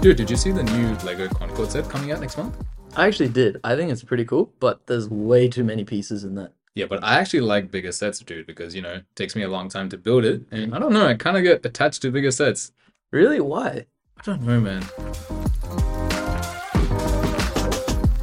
Dude, did you see the new Lego Concorde set coming out next month? I actually did. I think it's pretty cool, but there's way too many pieces in that. Yeah, but I actually like bigger sets, dude, because you know it takes me a long time to build it, and I don't know, I kind of get attached to bigger sets. Really? Why? I don't know, man.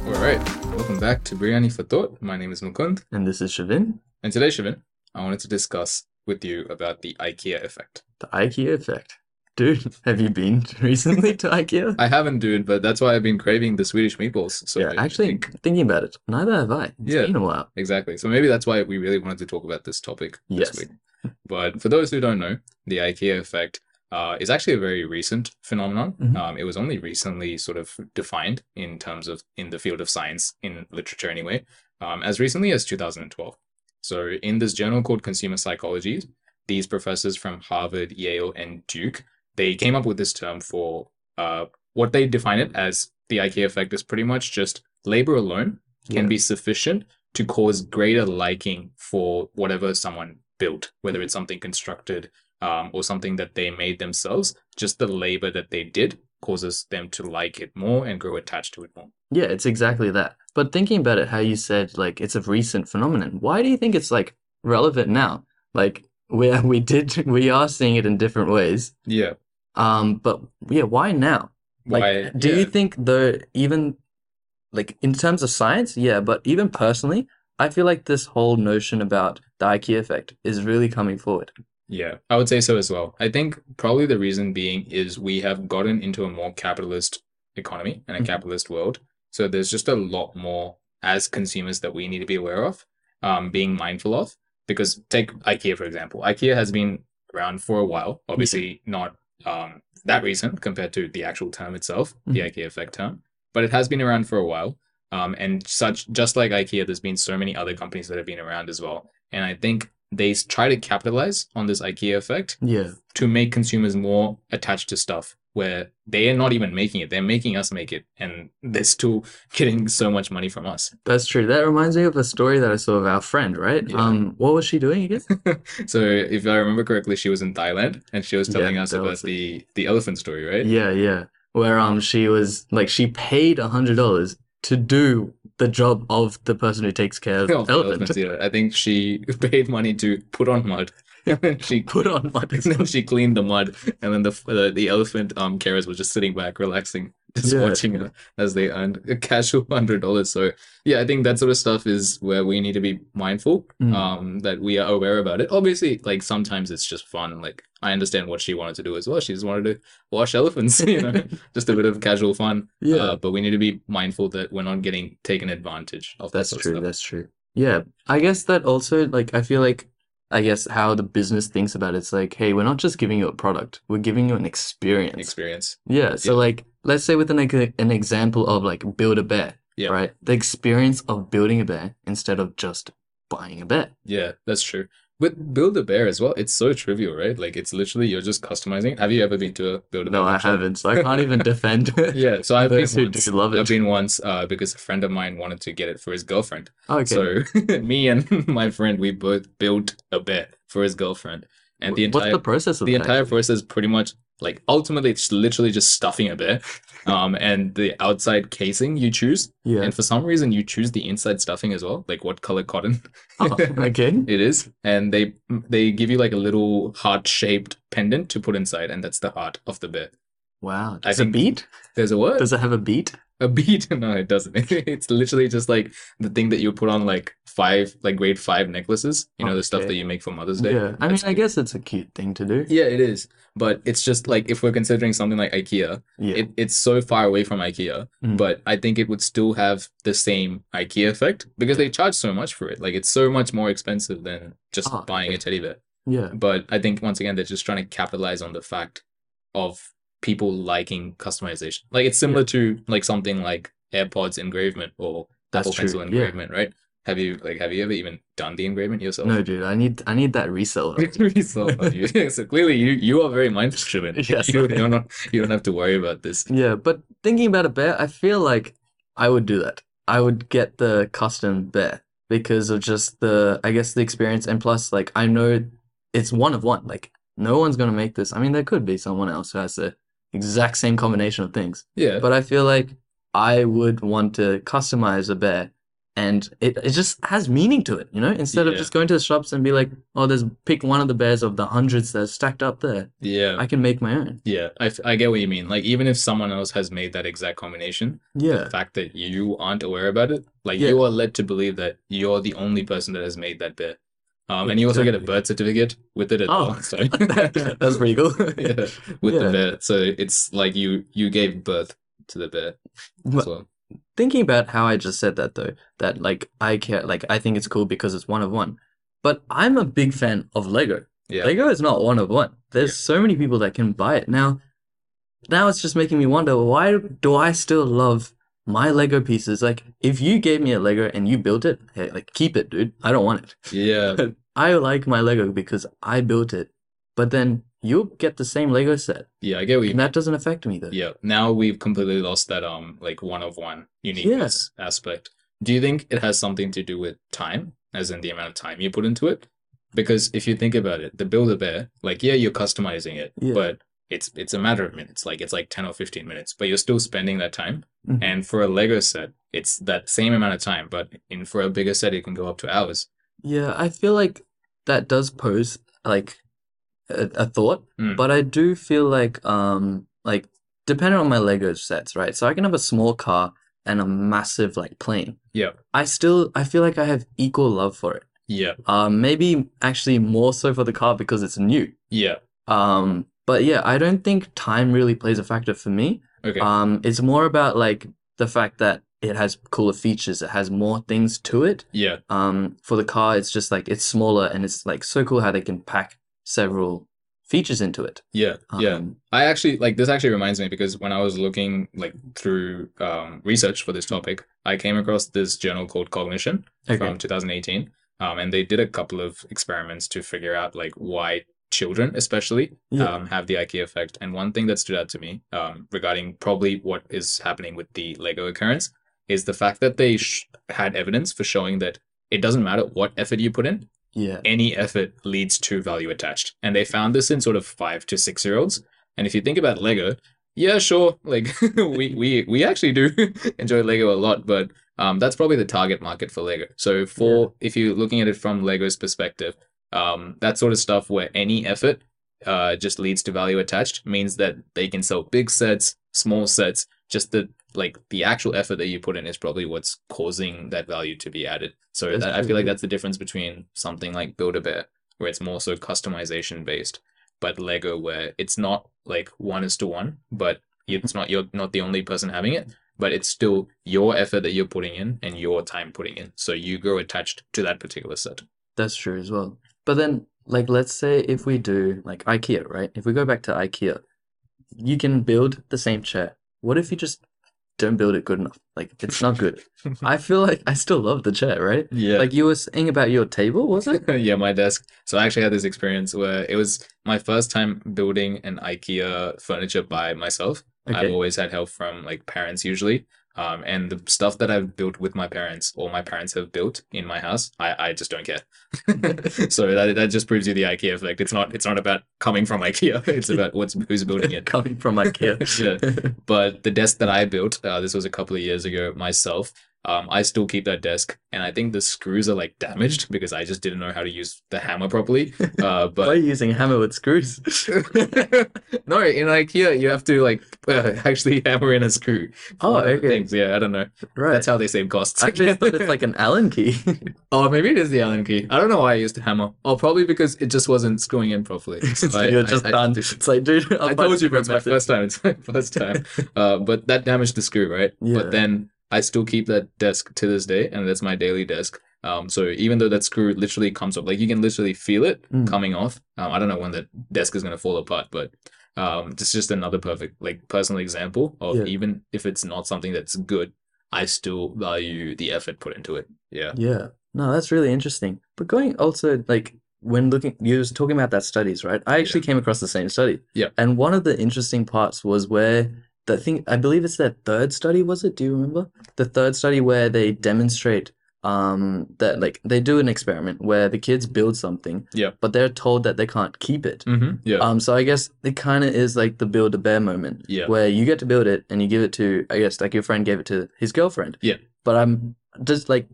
All right, welcome back to Biriyani for Thought. My name is Mukund, And this is Shavin, and today, Shavin, I wanted to discuss with you about the IKEA effect. the IKEA effect. Dude, have you been recently to IKEA? I haven't, dude, but that's why I've been craving the Swedish meatballs. So yeah, I actually, think- thinking about it, neither have I. It's Yeah. been a while. Exactly. So maybe that's why we really wanted to talk about this topic Yes. this week. But for those who don't know, the IKEA effect uh, is actually a very recent phenomenon. Mhm. Um, it was only recently sort of defined in terms of in the field of science, in literature anyway, um, as recently as 2012. So in this journal called Consumer Psychology, these professors from Harvard, Yale, and Duke, they came up with this term for uh, what they define it as the IKEA effect is pretty much just labor alone can Yeah. be sufficient to cause greater liking for whatever someone built, whether it's something constructed um, or something that they made themselves. Just the labor that they did causes them to like it more and grow attached to it more. Yeah, it's exactly that. But thinking about it, how you said like it's a recent phenomenon. Why do you think it's like relevant now? Like we we did we are seeing it in different ways. Yeah. Um, but yeah, why now? Like, Why? do yeah. you think though, even like in terms of science, yeah, but even personally, I feel like this whole notion about the IKEA effect is really coming forward. Yeah, I would say so as well. I think probably the reason being is we have gotten into a more capitalist economy and a Mhm. capitalist world. So there's just a lot more as consumers that we need to be aware of, um, being mindful of. Because take IKEA, for example. IKEA has been around for a while, obviously not um, that reason compared to the actual term itself, the Mhm. IKEA effect term, but it has been around for a while. Um, and such, just like IKEA, there's been so many other companies that have been around as well. And I think they try to capitalize on this IKEA effect Yeah, to make consumers more attached to stuff where they are not even making it. They're making us make it. And they're still getting so much money from us. that's true. That reminds me of a story that I saw of our friend, right? Yeah. Um, what was she doing again? so if I remember correctly, she was in Thailand and she was Yeah, telling us about the, the elephant story, right? Yeah, yeah. Where um she was like she paid a hundred dollars to do the job of the person who takes care of Of the elephant. elephants, yeah. I think she paid money to put on mud. And then she Put on mud. and then she cleaned the mud, and then the the, the elephant um carers was just sitting back, relaxing, just Yeah. watching her as they earned a casual hundred dollars. So yeah, I think that sort of stuff is where we need to be mindful, Mm. um, that we are aware about it. Obviously, like sometimes it's just fun. Like I understand what she wanted to do as well. She just wanted to wash elephants, you know, just a bit of casual fun. Yeah. Uh, but we need to be mindful that we're not getting taken advantage of. that That's of true. That's true. Yeah. I guess that also like I feel like I guess how the business thinks about it, it's like, hey, we're not just giving you a product, we're giving you an experience. experience. Yeah. So Yeah. like let's say with an an example of like build a bear, Yeah. right? The experience of building a bear instead of just buying a bear. Yeah, that's true. With Build a Bear as well, it's so trivial, right? Like it's literally you're just customizing. Have you ever been to a Build a Bear? No, I haven't. So I can't even defend. Yeah, so I've been who once. do love it. I've been once uh, because a friend of mine wanted to get it for his girlfriend. Okay. So me and my friend, we both built a bear for his girlfriend, and the entire What's the process of the that? entire process pretty much like ultimately it's literally just stuffing a bear, um, and the outside casing you choose, Yeah. and for some reason you choose the inside stuffing as well, like what color cotton. Oh, okay. It is, and they they give you like a little heart shaped pendant to put inside, and that's the heart of the bear. Wow. Does it beat? There's a word Does it have a beat? A bead? No, it doesn't. It's literally just like the thing that you put on like five, like grade five necklaces. You know, the stuff that you make for Mother's Day. Yeah. I mean, I guess it's a cute thing to do. Yeah, it is. But it's just like if we're considering something like IKEA, Yeah. it, it's so far away from IKEA, Mm. but I think it would still have the same IKEA effect because they charge so much for it. Like it's so much more expensive than just Ah, buying a teddy bear. Yeah. But I think once again they're just trying to capitalize on the fact of people liking customization. Like it's similar to like something like AirPods engravement or That's Apple true. Pencil Yeah. engravement, right? Have you like have you ever even done the engravement yourself? No, dude. I need I need that reseller. Really so of you. so clearly you you are very mindful driven. Yes, you, you're not you don't have to worry about this. Yeah, but thinking about a bear, I feel like I would do that. I would get the custom bear because of just the, I guess, the experience. And plus, like, I know it's one of one. Like, no one's gonna make this. I mean, there could be someone else who has the exact same combination of things. Yeah. But I feel like I would want to customize a bear and it, it just has meaning to it, you know? Instead of just going to the shops and be like, oh, there's pick one of the bears of the hundreds that's stacked up there. yeah. I can make my own. yeah. I, I get what you mean. Like, even if someone else has made that exact combination, Yeah. the fact that you aren't aware about it, like, Yeah. you are led to believe that you're the only person that has made that bear. Um, and you also get a birth certificate with it as Oh, well. So that's pretty cool. yeah, with the Yeah. bear. So it's like you you gave birth to the bear as well. thinking about how I just said that though, that like I care, like I think it's cool because it's one of one. But I'm a big fan of Lego. Yeah. Lego is not one of one. There's Yeah. so many people that can buy it now. Now it's just making me wonder why do I still love my Lego pieces? Like if you gave me a Lego and you built it, hey, like keep it, dude. I don't want it. Yeah. I like my Lego because I built it. But then you'll get the same Lego set, Yeah, I get what you and that doesn't affect me though. Yeah. Now we've completely lost that um like one of one uniqueness aspect. Do you think it has something to do with time, as in the amount of time you put into it? Because if you think about it, the Build a Bear, like yeah, you're customizing it, Yeah. but it's it's a matter of minutes. Like it's like ten or fifteen minutes, but you're still spending that time. Mhm. And for a Lego set, it's that same amount of time, but in for a bigger set, it can go up to hours. Yeah, I feel like that does pose like a, a thought, Mm. but I do feel like um like depending on my Lego sets, right? So I can have a small car and a massive like plane. Yeah. I still I feel like I have equal love for it. Yeah. Um maybe actually more so for the car because it's new. Yeah. Um but yeah, I don't think time really plays a factor for me. Okay. Um it's more about like the fact that it has cooler features, it has more things to it yeah. um for the car it's just like it's smaller and it's like so cool how they can pack several features into it Yeah. Yeah. um, I actually like this actually reminds me because when I was looking like through um, research for this topic, I came across this journal called Cognition okay from 2018, um, and they did a couple of experiments to figure out like why children, especially, yeah um, have the IKEA effect. And one thing that stood out to me um, regarding probably what is happening with the Lego occurrence is the fact that they sh- had evidence for showing that it doesn't matter what effort you put in, yeah any effort leads to value attached. And they found this in sort of five to six year olds. And if you think about Lego, yeah, sure, like we we we actually do enjoy Lego a lot, but um, that's probably the target market for Lego. So for if you're looking at it from Lego's perspective, um, that sort of stuff where any effort uh, just leads to value attached means that they can sell big sets, small sets. Just the like the actual effort that you put in is probably what's causing that value to be added. So that, I feel like that's the difference between something like Build a Bear, where it's more so customization based, but Lego where it's not like one is to one, but it's not you're not the only person having it, but it's still your effort that you're putting in and your time putting in. So you grow attached to that particular set. that's true as well but then like let's say if we do like ikea right if we go back to ikea you can build the same chair what if you just don't build it good enough like it's not good i feel like i still love the chair right Yeah. like you were saying about your table was it yeah, my desk. So I actually had this experience where it was my first time building an IKEA furniture by myself. I've always had help from like parents usually. Um, and the stuff that I've built with my parents or my parents have built in my house, I, I just don't care. so that that just proves you the IKEA effect. It's not it's not about coming from IKEA. It's about what's who's building it. coming from ikea Yeah. But the desk that I built, uh, this was a couple of years ago myself. Um, I still keep that desk, and I think the screws are like damaged because I just didn't know how to use the hammer properly. Uh, why are but you using a hammer with screws no, in IKEA you have to like uh, actually hammer in a screw. Oh, okay. Things. Yeah, I don't know. right That's how they save costs. I just thought it's like an Allen key. oh, maybe it is the Allen key. I don't know why I used a hammer. Oh, probably because it just wasn't screwing in properly. So I- you're I- just I- done. It's like, dude, I'll I told you, but it's my first time. It's my first time. Uh, but that damaged the screw, right? Yeah. But then I still keep that desk to this day, and that's my daily desk. Um, so even though that screw literally comes off, like you can literally feel it Mm. coming off. Um, I don't know when that desk is gonna fall apart, but um, it's just another perfect, like, personal example of Yeah. even if it's not something that's good, I still value the effort put into it. Yeah. Yeah. No, that's really interesting. But going also like when looking, you was talking about that studies, right? I actually came across the same study. Yeah. And one of the interesting parts was where the thing, I believe it's their third study, was it? Do you remember? The third study where they demonstrate um that like they do an experiment where the kids build something, Yeah. but they're told that they can't keep it. Mm-hmm. Yeah. Um, so I guess it kind of is like the build a bear moment, Yeah. where you get to build it and you give it to, I guess, like your friend gave it to his girlfriend. Yeah. But I'm just like,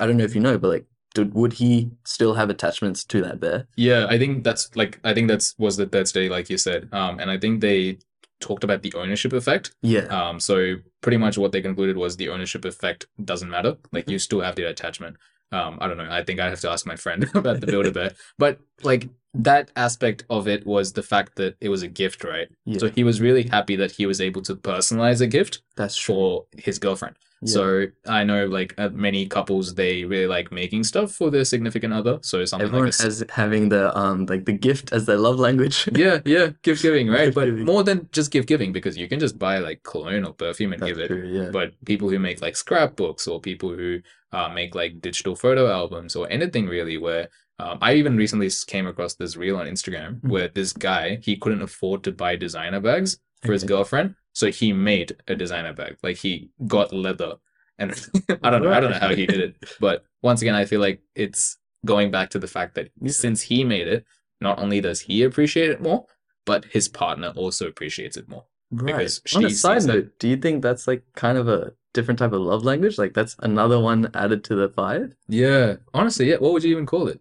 I don't know if you know, but like, did, would he still have attachments to that bear? Yeah, I think that's like I think that's was the third study, like you said. Um, and I think they talked about the ownership effect. Yeah. Um, so pretty much what they concluded was the ownership effect doesn't matter. Like you still have the attachment. Um, I don't know. I think I have to ask my friend about the Build a Bear. But like that aspect of it was the fact that it was a gift, right? Yeah. So he was really happy that he was able to personalize a gift That's true. for his girlfriend. Yeah. So I know like many couples they really like making stuff for their significant other. So something Everyone like has having the um like the gift as their love language. yeah, yeah, gift giving, right? Gift but giving. more than just gift giving because you can just buy like cologne or perfume and That's give it. true. Yeah. But people who make like scrapbooks or people who uh, make like digital photo albums or anything really, where um, I even recently came across this reel on Instagram Mhm. where this guy he couldn't afford to buy designer bags for his girlfriend, so he made a designer bag. Like he got leather, and I don't know, I don't know how he did it, but once again, I feel like it's going back to the fact that Yeah. since he made it, not only does he appreciate it more, but his partner also appreciates it more. Right. because On a side note, do you think that's like kind of a different type of love language? Like that's another one added to the five? Yeah, honestly, yeah. What would you even call it?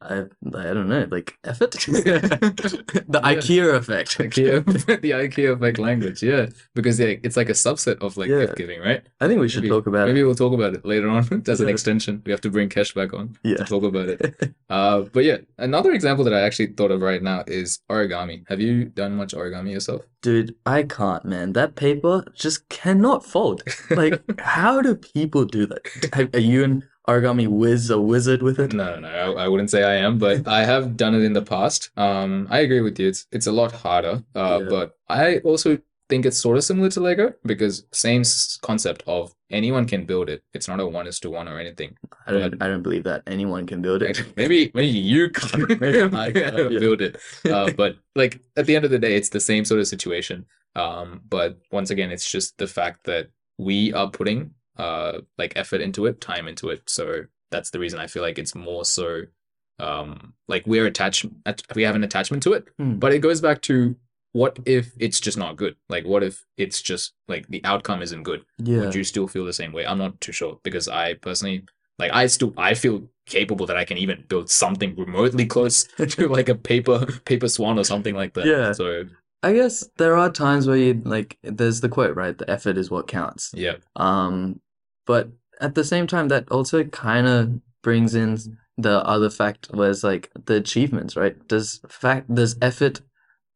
I I don't know, like effort. the Yeah. IKEA effect. IKEA, the IKEA effect language, yeah, because yeah, it's like a subset of like Yeah. gift giving, right? I think we should Maybe- talk about it. Maybe it. we'll talk about it later on as an extension. We have to bring cash back on Yeah. to talk about it. Uh, but yeah, another example that I actually thought of right now is origami. Have you done much origami yourself? Dude, I can't, man. That paper just cannot fold. Like, how do people do that? Are you an origami whiz a wizard with it? No, no. I, I wouldn't say I am, but I have done it in the past. Um, I agree with you. It's it's a lot harder. Uh, Yeah. but I also think it's sort of similar to Lego because same concept of anyone can build it. It's not a one is to one or anything. I don't. I don't believe that anyone can build it. Maybe maybe you can't Maybe I yeah. build it. Uh, but like at the end of the day, it's the same sort of situation. Um, but once again, it's just the fact that we are putting uh like effort into it, time into it. So that's the reason I feel like it's more so um like we're attached we have an attachment to it. Hmm. But it goes back to what if it's just not good? Like what if it's just like the outcome isn't good? Yeah. would you still feel the same way? I'm not too sure because I personally like I still I feel capable that I can even build something remotely close to like a paper paper swan or something like that. Yeah. So I guess there are times where you like. There's the quote, right? The effort is what counts. yeah. Um, but at the same time, that also kind of brings in the other fact was like the achievements, right? Does fact does effort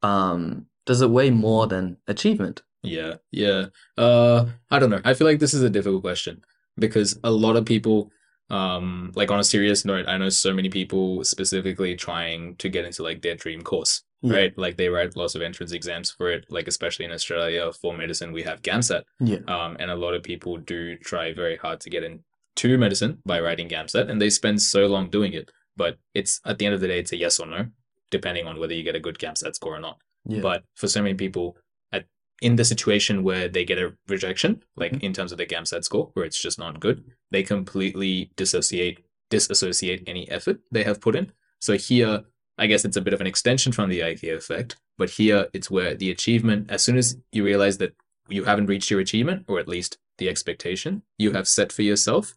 um does it weigh more than achievement? Yeah. Yeah. Uh I don't know. I feel like this is a difficult question because a lot of people um like on a serious note, I know so many people specifically trying to get into like their dream course. Yeah. Right? Like they write lots of entrance exams for it, like especially in Australia for medicine we have GAMSAT. Yeah. Um, and a lot of people do try very hard to get into medicine by writing GAMSAT, and they spend so long doing it. But it's at the end of the day, it's a yes or no, depending on whether you get a good GAMSAT score or not. Yeah. But for so many people, at in the situation where they get a rejection, like Mhm. in terms of the GAMSAT score, where it's just not good, they completely dissociate disassociate any effort they have put in. So here, I guess it's a bit of an extension from the IKEA effect, but here it's where the achievement, as soon as you realize that you haven't reached your achievement, or at least the expectation you have set for yourself,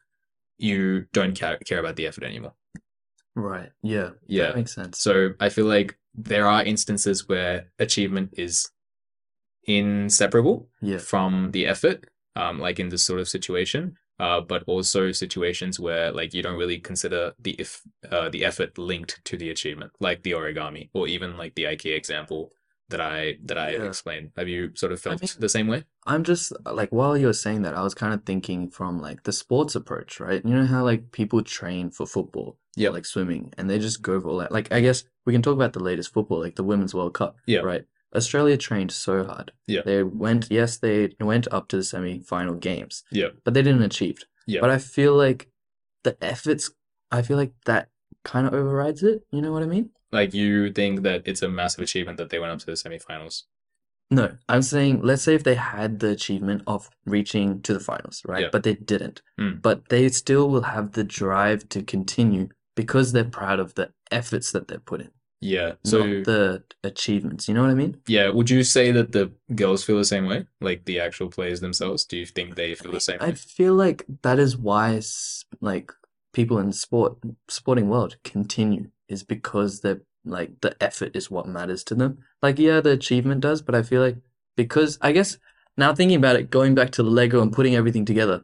you don't care, care about the effort anymore. Right. Yeah. Yeah. That makes sense. So I feel like there are instances where achievement is inseparable Yeah. from the effort, um, like in this sort of situation. Uh, but also situations where like you don't really consider the if uh, the effort linked to the achievement, like the origami or even like the IKEA example that I that I Yeah. explained. Have you sort of felt mean- the same way? I'm just like while you were saying that, I was kind of thinking from like the sports approach, right? You know how like people train for football, Yeah. like swimming, and they just go for all that. Like I guess we can talk about the latest football, like the Women's World Cup, Yeah. right? Australia trained so hard. Yeah. They went, yes, they went up to the semi-final games, Yeah. but they didn't achieve. Yeah. But I feel like the efforts, I feel like that kind of overrides it. You know what I mean? Like you think that it's a massive achievement that they went up to the semi finals. No, I'm saying let's say if they had the achievement of reaching to the finals, right? Yeah. But they didn't. Mm. But they still will have the drive to continue because they're proud of the efforts that they put in, Yeah. So not the achievements. You know what I mean? yeah, would you say that the girls feel the same way? Like the actual players themselves? Do you think they feel the same I way? feel like that is why like people in sport sporting world continue is because they're like the effort is what matters to them. Like yeah, the achievement does, but I feel like because I guess now thinking about it, going back to the Lego and putting everything together,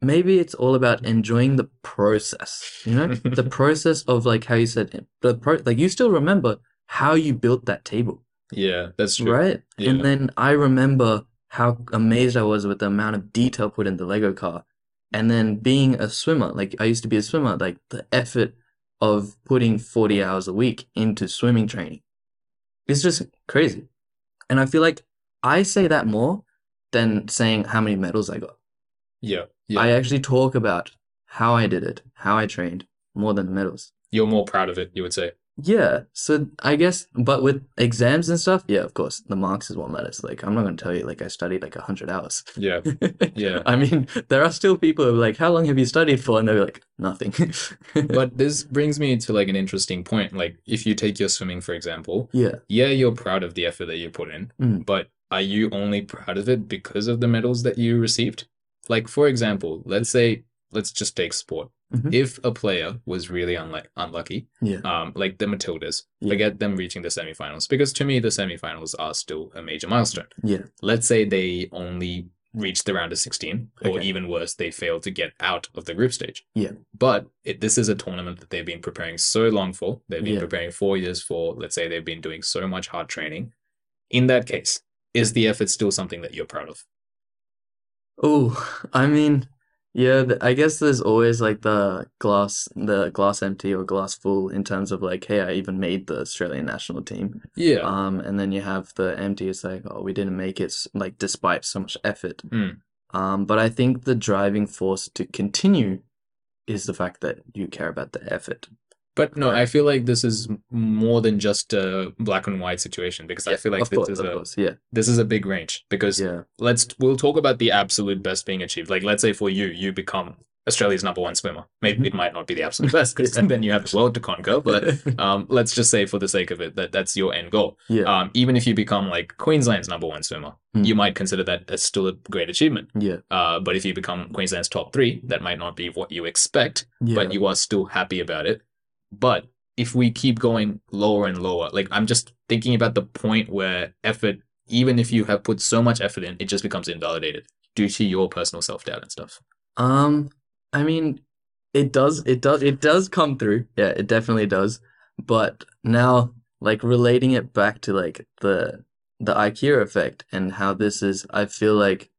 maybe it's all about enjoying the process. You know, the process of like how you said the pro like you still remember how you built that table. Yeah, that's true. Right? Yeah. And then I remember how amazed I was with the amount of detail put in the Lego car. And then being a swimmer, like I used to be a swimmer, like the effort of putting 40 hours a week into swimming training is just crazy. And I feel like I say that more than saying how many medals I got. Yeah. Yeah. I actually talk about how I did it, how I trained more than the medals. You're more proud of it, you would say. Yeah, so I guess, but with exams and stuff, yeah, of course, the marks is what matters. Like, I'm not going to tell you, like, I studied like 100 hours. Yeah. Yeah. I mean, there are still people who are like, how long have you studied for? And they're like, nothing. But this brings me to like an interesting point. Like if you take your swimming, for example, yeah, yeah, you're proud of the effort that you put in, Mm. but are you only proud of it because of the medals that you received? Like, for example, let's say, let's just take sport. Mhm. If a player was really unlucky, yeah, um, like the Matildas, Yeah. forget them reaching the semifinals, because to me, the semifinals are still a major milestone. yeah, Let's say they only reached the round of 16, or Okay. even worse, they failed to get out of the group stage. Yeah. But it, this is a tournament that they've been preparing so long for. They've been Yeah. preparing four years for. Let's say they've been doing so much hard training. In that case, is the effort still something that you're proud of? Oh, I mean, yeah, th- I guess there's always like the glass, the glass empty or glass full in terms of like, hey, I even made the Australian national team. Yeah. Um, and then you have the empty. It's like, oh, we didn't make it, like, despite so much effort. Mm. Um, but I think the driving force to continue is the fact that you care about the effort. But no, I feel like this is more than just a black and white situation because I feel like this course, is a course, yeah, this is a big range because yeah, let's we'll talk about the absolute best being achieved. Like let's say for you, you become Australia's number one swimmer. Maybe Mhm. it might not be the absolute best because Yeah. then you have the world to conquer. But um, let's just say for the sake of it that that's your end goal. yeah, Um, even if you become like Queensland's number one swimmer, Mm. you might consider that as still a great achievement. yeah, Uh, but if you become Queensland's top three, that might not be what you expect, yeah, but you are still happy about it. But if we keep going lower and lower, like I'm just thinking about the point where effort, even if you have put so much effort in, it just becomes invalidated due to your personal self doubt and stuff. Um, I mean, it does, it does, it does come through. Yeah, it definitely does. But now, like relating it back to like the the IKEA effect and how this is, I feel like,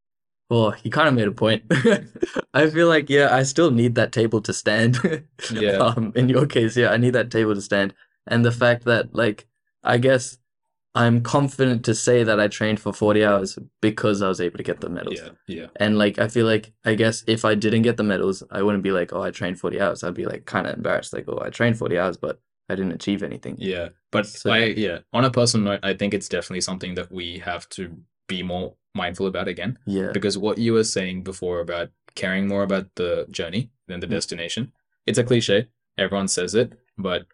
well, he kind of made a point. I feel like, yeah, I still need that table to stand. Yeah. Um, in your case, yeah, I need that table to stand. And the fact that, like, I guess I'm confident to say that I trained for 40 hours because I was able to get the medals. Yeah, yeah, And like I feel like I guess if I didn't get the medals, I wouldn't be like, oh, I trained 40 hours. I'd be like kind of embarrassed, like, oh, I trained 40 hours, but I didn't achieve anything. yeah. But So- I, yeah, on a personal note, I think it's definitely something that we have to be more mindful about again. Yeah. because what you were saying before about caring more about the journey than the Mm. destination it's a cliche everyone says it but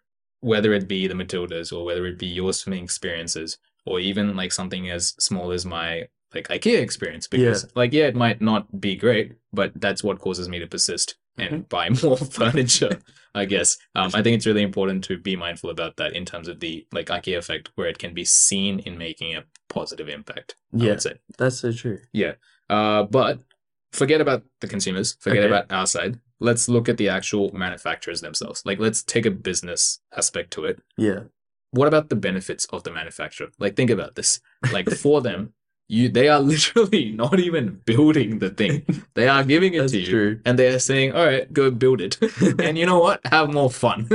whether it be the matildas or whether it be your swimming experiences or even like something as small as my like ikea experience because like yeah it might not be great but that's what causes me to persist and Mm-hmm. buy more furniture i guess um, i think it's really important to be mindful about that in terms of the like ikea effect where it can be seen in making a positive impact i Yeah. would say That's so true. Yeah, uh, but forget about the consumers, forget Okay. about our side. Let's look at the actual manufacturers themselves. Like, let's take a business aspect to it. Yeah. What about the benefits of the manufacturer? Like, think about this. Like, for them, you they are literally not even building the thing. They are giving it to you, true. and they are saying, "All right, go build it." and you know what? Have more fun,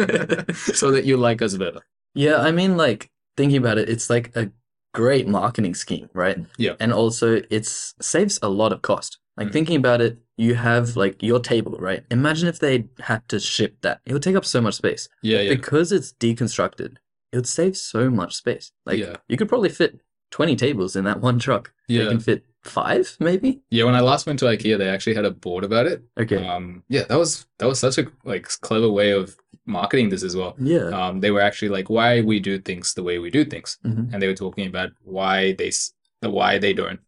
so that you like us better. Yeah, I mean, like thinking about it, it's like a great marketing scheme, right? Yeah. And also, it's saves a lot of cost. Like Mm. thinking about it, you have like your table, right? Imagine if they had to ship that; it would take up so much space. Yeah, yeah, Because it's deconstructed, it would save so much space. Like Yeah. you could probably fit 20 tables in that one truck. Yeah. They can fit five, maybe? Yeah, when I last went to IKEA, they actually had a board about it. Okay. Um, yeah, that was that was such a like clever way of marketing this as well. yeah. Um, they were actually like why we do things the way we do things, Mhm. and they were talking about why they s- why they don't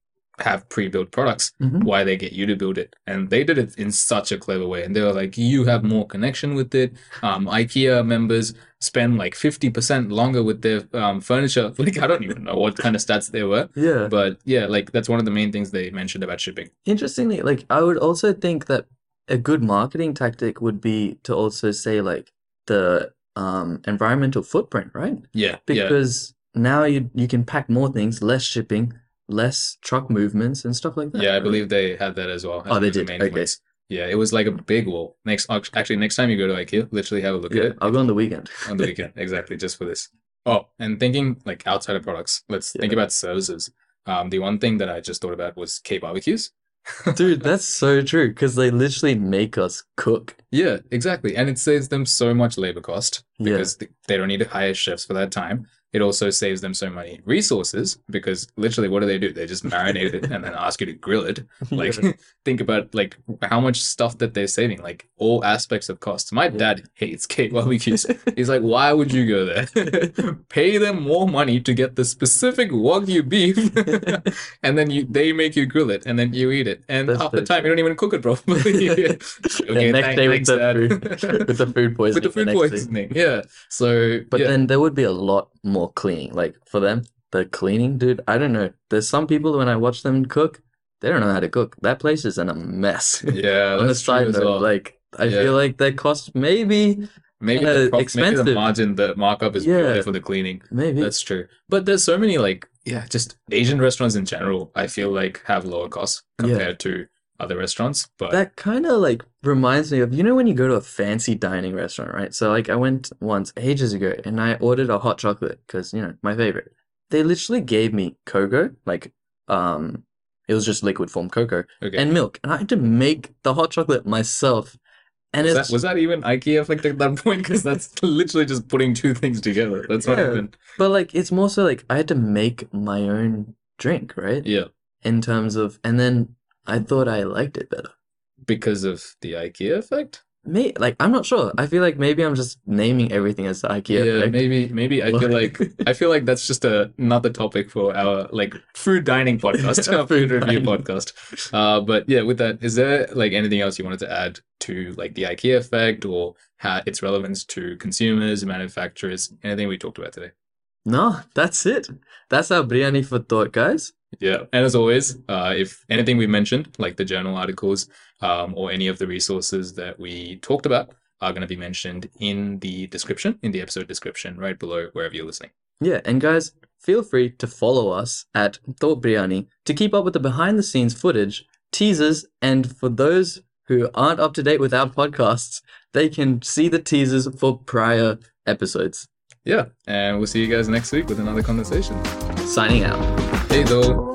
have pre-built products, Mhm. why they get you to build it, and they did it in such a clever way. And they were like, you have more connection with it. Um, IKEA members spend like fifty percent longer with their um, furniture. Like I don't even know what kind of stats they were, Yeah. but yeah, like that's one of the main things they mentioned about shipping. Interestingly, like I would also think that a good marketing tactic would be to also say like the um environmental footprint, right? Yeah, yeah. Because now you you can pack more things, less shipping, less truck movements and stuff like that. Yeah, I believe they had that as well. Oh, they the did. main Okay. Yeah, it was like a big wall. Next, actually, next time you go to IKEA, literally have a look Yeah, at it I'll go on the weekend. on the weekend. Exactly, just for this. Oh, and thinking like outside of products, let's think about services. Um, the one thing that I just thought about was K barbecues. Dude, that's so true because they literally make us cook. Yeah, exactly, and it saves them so much labor cost because th- they don't need to hire chefs for that time. It also saves them so many resources because literally, what do they do? They just marinate it and then ask you to grill it. Like, think about like how much stuff that they're saving, like all aspects of costs. My Yeah. dad hates K barbecues. He's like, why would you go there? Pay them more money to get the specific wagyu beef, and then you they make you grill it, and then you eat it. And That's half the time, you don't even cook it properly. the next thank- day with thanks, the food with the food poisoning. with the food poisoning. Yeah. So, But yeah. then there would be a lot more cleaning. Like for them, the cleaning, dude, I don't know. There's some people when I watch them cook, they don't know how to cook. That place is in a mess. yeah, On true side note, well. like I Yeah. feel like that cost maybe maybe uh, the, prof- maybe the expensive. margin, the markup is Yeah. for the cleaning. maybe That's true. But there's so many like yeah, just Asian restaurants in general. I feel like have lower costs Yeah. compared to other restaurants. But that kind of like reminds me of you know when you go to a fancy dining restaurant, right? So like I went once ages ago and I ordered a hot chocolate because you know my favorite. They literally gave me cocoa, like um, it was just liquid form cocoa okay, and milk, and I had to make the hot chocolate myself. And was it's that was that even IKEA effect at that point? Because that's literally just putting two things together. That's Yeah. even but like it's more so like I had to make my own drink, right? yeah In terms of, and then I thought I liked it better. because of the IKEA effect. May like I'm not sure. I feel like maybe I'm just naming everything as the IKEA. Yeah, effect. maybe maybe I feel like I feel like that's just a another topic for our like food dining podcast, our food Food review podcast. Uh, but yeah, with that, is there like anything else you wanted to add to like the IKEA effect or how its relevance to consumers, manufacturers, anything we talked about today? No, that's it. That's our biriyani for thought, guys. Yeah, and as always, uh, if anything we mentioned, like the journal articles um, or any of the resources that we talked about, are going to be mentioned in the description, in the episode description, right below wherever you're listening. Yeah, and guys, feel free to follow us at Thought Biriyani to keep up with the behind the scenes footage, teasers, and for those who aren't up to date with our podcasts, they can see the teasers for prior episodes. Yeah, and we'll see you guys next week with another conversation. Signing out. Hey, though.